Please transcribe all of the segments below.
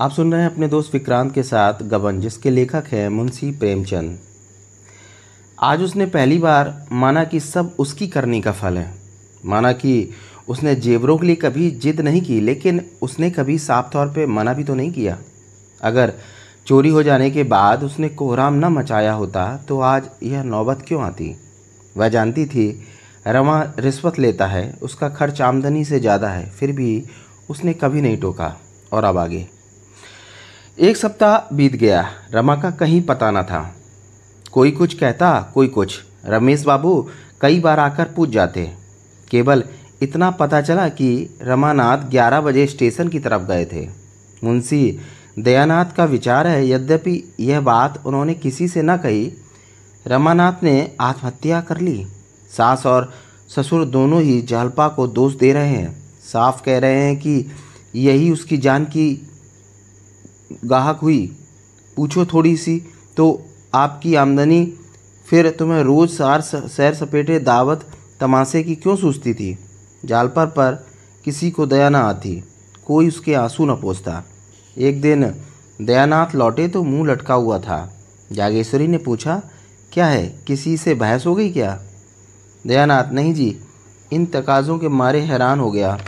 आप सुन रहे हैं अपने दोस्त विक्रांत के साथ गबन, जिसके लेखक हैं मुंशी प्रेमचंद। आज उसने पहली बार माना कि सब उसकी करने का फल है। माना कि उसने जेवरों के लिए कभी जिद नहीं की, लेकिन उसने कभी साफ़ तौर पे मना भी तो नहीं किया। अगर चोरी हो जाने के बाद उसने कोहराम न मचाया होता तो आज यह नौबत क्यों आती? वह जानती थी रमा रिश्वत लेता है, उसका खर्च आमदनी से ज़्यादा है, फिर भी उसने कभी नहीं टोका। और अब आगे। एक सप्ताह बीत गया। रमा का कहीं पता न था। कोई कुछ कहता, कोई कुछ। रमेश बाबू कई बार आकर पूछ जाते। केवल इतना पता चला कि रमानाथ ग्यारह बजे स्टेशन की तरफ़ गए थे। मुंशी, दयानाथ का विचार है, यद्यपि यह बात उन्होंने किसी से न कही, रमानाथ ने आत्महत्या कर ली। सास और ससुर दोनों ही जालपा को दोष दे रहे हैं। साफ़ कह रहे हैं कि यही उसकी जान की गाहक हुई, पूछो थोड़ी सी तो आपकी आमदनी, फिर तुम्हें रोज़ सार सैर सपेटे दावत तमाशे की क्यों सूझती थी? जालपर पर किसी को दया ना आती, कोई उसके आँसू न पोसता। एक दिन दयानाथ लौटे तो मुँह लटका हुआ था। जागेश्वरी ने पूछा, क्या है, किसी से बहस हो गई क्या? दयानाथ, नहीं जी, इन तकाज़ों के मारे हैरान हो गया।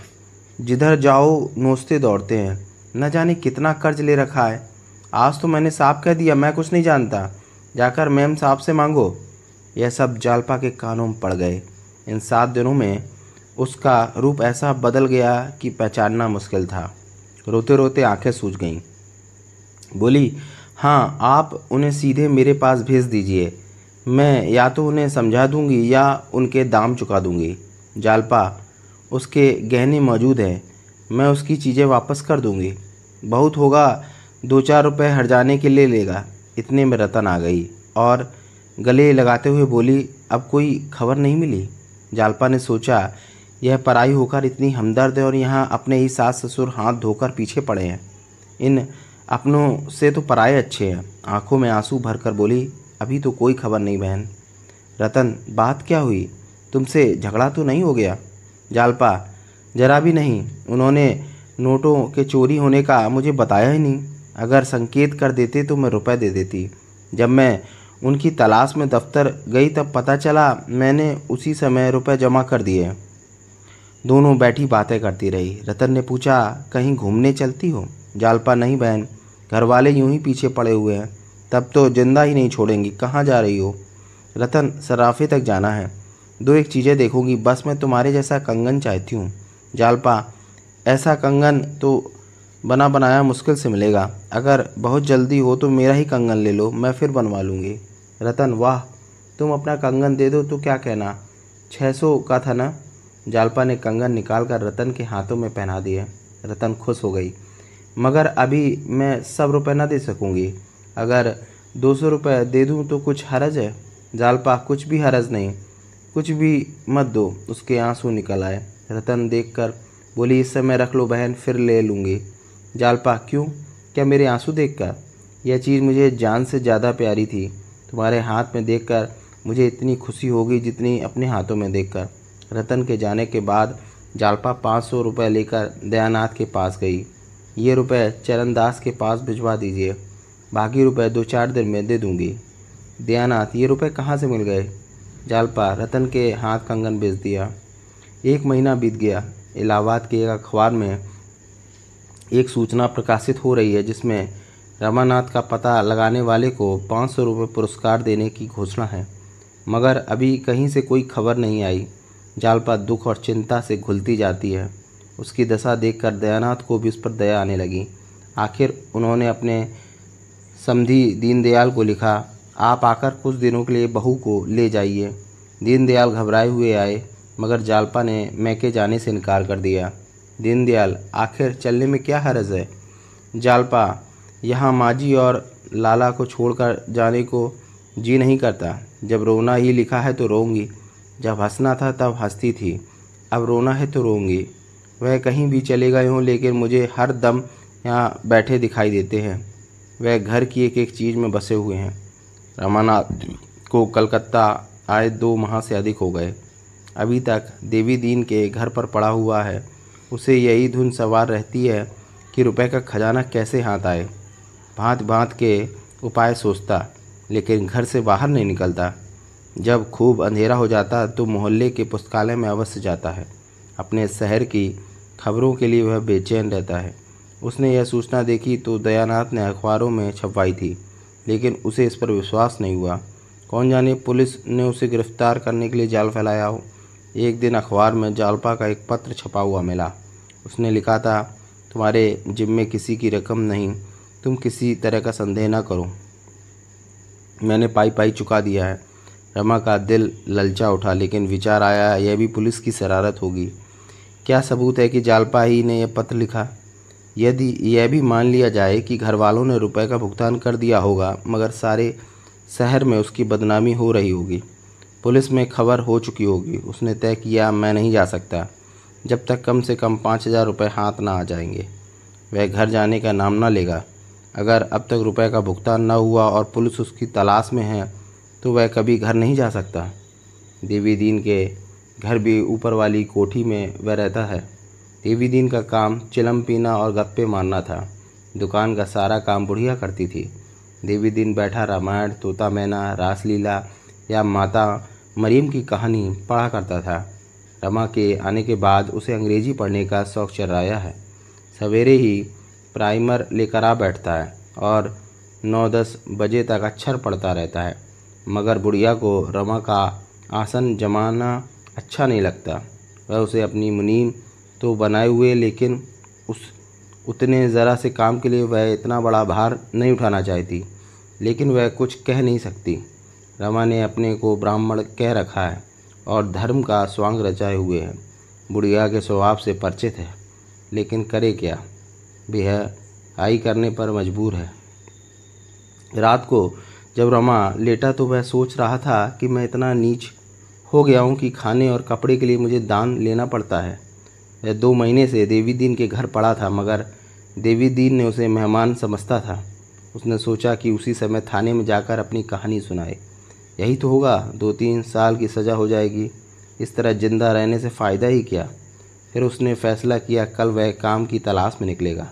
जिधर जाओ नोचते दौड़ते हैं। न जाने कितना कर्ज ले रखा है। आज तो मैंने साफ़ कह दिया, मैं कुछ नहीं जानता। जाकर मैम साहब से मांगो। यह सब जालपा के कानों में पड़ गए। इन सात दिनों में उसका रूप ऐसा बदल गया कि पहचानना मुश्किल था। रोते रोते आँखें सूज गईं। बोली हाँ आप उन्हें सीधे मेरे पास भेज दीजिए। मैं या तो उन्हें समझा दूँगी या उनके दाम चुका दूँगी। जालपा, उसके गहने मौजूद हैं। मैं उसकी चीज़ें वापस कर दूँगी। बहुत होगा दो चार रुपए हर जाने के लिए लेगा। इतने में रतन आ गई और गले लगाते हुए बोली, अब कोई खबर नहीं मिली? जालपा ने सोचा, यह पराई होकर इतनी हमदर्द है और यहाँ अपने ही सास ससुर हाथ धोकर पीछे पड़े हैं। इन अपनों से तो पराए अच्छे हैं। आँखों में आँसू भरकर बोली, अभी तो कोई खबर नहीं बहन। रतन, बात क्या हुई? तुमसे झगड़ा तो नहीं हो गया? जालपा जरा भी नहीं, उन्होंने नोटों के चोरी होने का मुझे बताया ही नहीं। अगर संकेत कर देते तो मैं रुपए दे देती। जब मैं उनकी तलाश में दफ्तर गई तब पता चला मैंने उसी समय रुपए जमा कर दिए। दोनों बैठी बातें करती रही। रतन ने पूछा, कहीं घूमने चलती हो? जालपा नहीं बहन घर वाले यूँ ही पीछे पड़े हुए हैं। तब तो ज़िंदा ही नहीं छोड़ेंगी। कहाँ जा रही हो? रतन, सराफे तक जाना है। दो एक चीज़ें देखूँगी। बस मैं तुम्हारे जैसा कंगन चाहती हूँ। जालपा, ऐसा कंगन तो बना बनाया मुश्किल से मिलेगा। अगर बहुत जल्दी हो तो मेरा ही कंगन ले लो, मैं फिर बनवा लूँगी। रतन, वाह, तुम अपना कंगन दे दो तो क्या कहना? छः सौ का था ना? जालपा ने कंगन निकाल कर रतन के हाथों में पहना दिए। रतन खुश हो गई। मगर अभी मैं सब रुपए न दे सकूँगी। अगर दो सौ रुपये दे दूँ तो कुछ हरज है? जालपा, कुछ भी हरज नहीं। कुछ भी मत दो, उसके आँसू निकल आए। रतन देखकर बोली, इस समय रख लो बहन, फिर ले लूँगी। जालपा, क्यों? क्या मेरे आँसू देखकर? यह चीज़ मुझे जान से ज़्यादा प्यारी थी। तुम्हारे हाथ में देखकर मुझे इतनी खुशी होगी जितनी अपने हाथों में देखकर। रतन के जाने के बाद जालपा पाँच सौ रुपये लेकर दयानाथ के पास गई। ये रुपए चरणदास के पास भिजवा दीजिए। बाकी रुपए दो चार दिन में दे दूँगी। दयानाथ, ये रुपए कहाँ से मिल गए? जालपा रतन के हाथ कंगन बेच दिया। एक महीना बीत गया। इलाहाबाद के एक अखबार में एक सूचना प्रकाशित हो रही है, जिसमें रमानाथ का पता लगाने वाले को पाँच सौ रुपये पुरस्कार देने की घोषणा है। मगर अभी कहीं से कोई खबर नहीं आई। जालपा दुख और चिंता से घुलती जाती है। उसकी दशा देखकर दयानाथ को भी उस पर दया आने लगी। आखिर उन्होंने अपने समधी दीनदयाल को लिखा, आप आकर कुछ दिनों के लिए बहू को ले जाइए। दीनदयाल घबराए हुए आए। मगर जालपा ने मैके जाने से इनकार कर दिया। दीनदयाल, आखिर चलने में क्या हरज है? जालपा, यहाँ माजी और लाला को छोड़कर जाने को जी नहीं करता। जब रोना ही लिखा है तो रोऊँगी। जब हंसना था तब हंसती थी। अब रोना है तो रोऊँगी। वह कहीं भी चले गए हों, लेकिन मुझे हर दम यहाँ बैठे दिखाई देते हैं। वह घर की एक एक चीज़ में बसे हुए हैं। रमानाथ को कलकत्ता आए दो माह से अधिक हो गए। अभी तक देवी दीन के घर पर पड़ा हुआ है। उसे यही धुन सवार रहती है कि रुपए का खजाना कैसे हाथ आए। भांत भांत के उपाय सोचता, लेकिन घर से बाहर नहीं निकलता। जब खूब अंधेरा हो जाता तो मोहल्ले के पुस्तकालय में अवश्य जाता है। अपने शहर की खबरों के लिए वह बेचैन रहता है। उसने यह सूचना देखी तो दयानाथ ने अखबारों में छपवाई थी, लेकिन उसे इस पर विश्वास नहीं हुआ। कौन जाने पुलिस ने उसे गिरफ़्तार करने के लिए जाल फैलाया हो। एक दिन अखबार में जालपा का एक पत्र छपा हुआ मिला। उसने लिखा था, तुम्हारे जिम्मे किसी की रकम नहीं, तुम किसी तरह का संदेह न करो। मैंने पाई पाई चुका दिया है। रमा का दिल ललचा उठा, लेकिन विचार आया यह भी पुलिस की शरारत होगी। क्या सबूत है कि जालपा ही ने यह पत्र लिखा? यदि यह भी मान लिया जाए कि घर वालों ने रुपए का भुगतान कर दिया होगा, मगर सारे शहर में उसकी बदनामी हो रही होगी। पुलिस में खबर हो चुकी होगी। उसने तय किया, मैं नहीं जा सकता। जब तक कम से कम पाँच हज़ार रुपये हाथ ना आ जाएँगे। वह घर जाने का नाम ना लेगा। अगर अब तक रुपए का भुगतान न हुआ और पुलिस उसकी तलाश में है तो वह कभी घर नहीं जा सकता। देवी दीन के घर भी ऊपर वाली कोठी में वह रहता है। देवी दीन का काम चिलम पीना और गप्पे मारना था। दुकान का सारा काम बुढ़िया करती थी। देवी दिन बैठा रामायण, तोता मैना, रासलीला या माता मरीम की कहानी पढ़ा करता था। रमा के आने के बाद उसे अंग्रेज़ी पढ़ने का शौक रहा है। सवेरे ही प्राइमर लेकर आ बैठता है और नौ दस बजे तक अक्षर पढ़ता रहता है। मगर बुढ़िया को रमा का आसन जमाना अच्छा नहीं लगता। वह उसे अपनी मुनीम तो बनाए हुए, लेकिन उस, उतने ज़रा से काम के लिए वह इतना बड़ा भार नहीं उठाना चाहती। लेकिन वह कुछ कह नहीं सकती। रमा ने अपने को ब्राह्मण कह रखा है और धर्म का स्वांग रचाए हुए है। बुढ़िया के स्वभाव से परिचित है, लेकिन करे क्या? वह आई करने पर मजबूर है। रात को जब रमा लेटा तो वह सोच रहा था कि मैं इतना नीच हो गया हूँ कि खाने और कपड़े के लिए मुझे दान लेना पड़ता है। वह दो महीने से देवी दीन के घर पड़ा था, मगर देवी दीन ने उसे मेहमान समझता था। उसने सोचा कि उसी समय थाने में जाकर अपनी कहानी सुनाए। यही तो होगा दो तीन साल की सज़ा हो जाएगी। इस तरह ज़िंदा रहने से फ़ायदा ही क्या? फिर उसने फैसला किया, कल वह काम की तलाश में निकलेगा।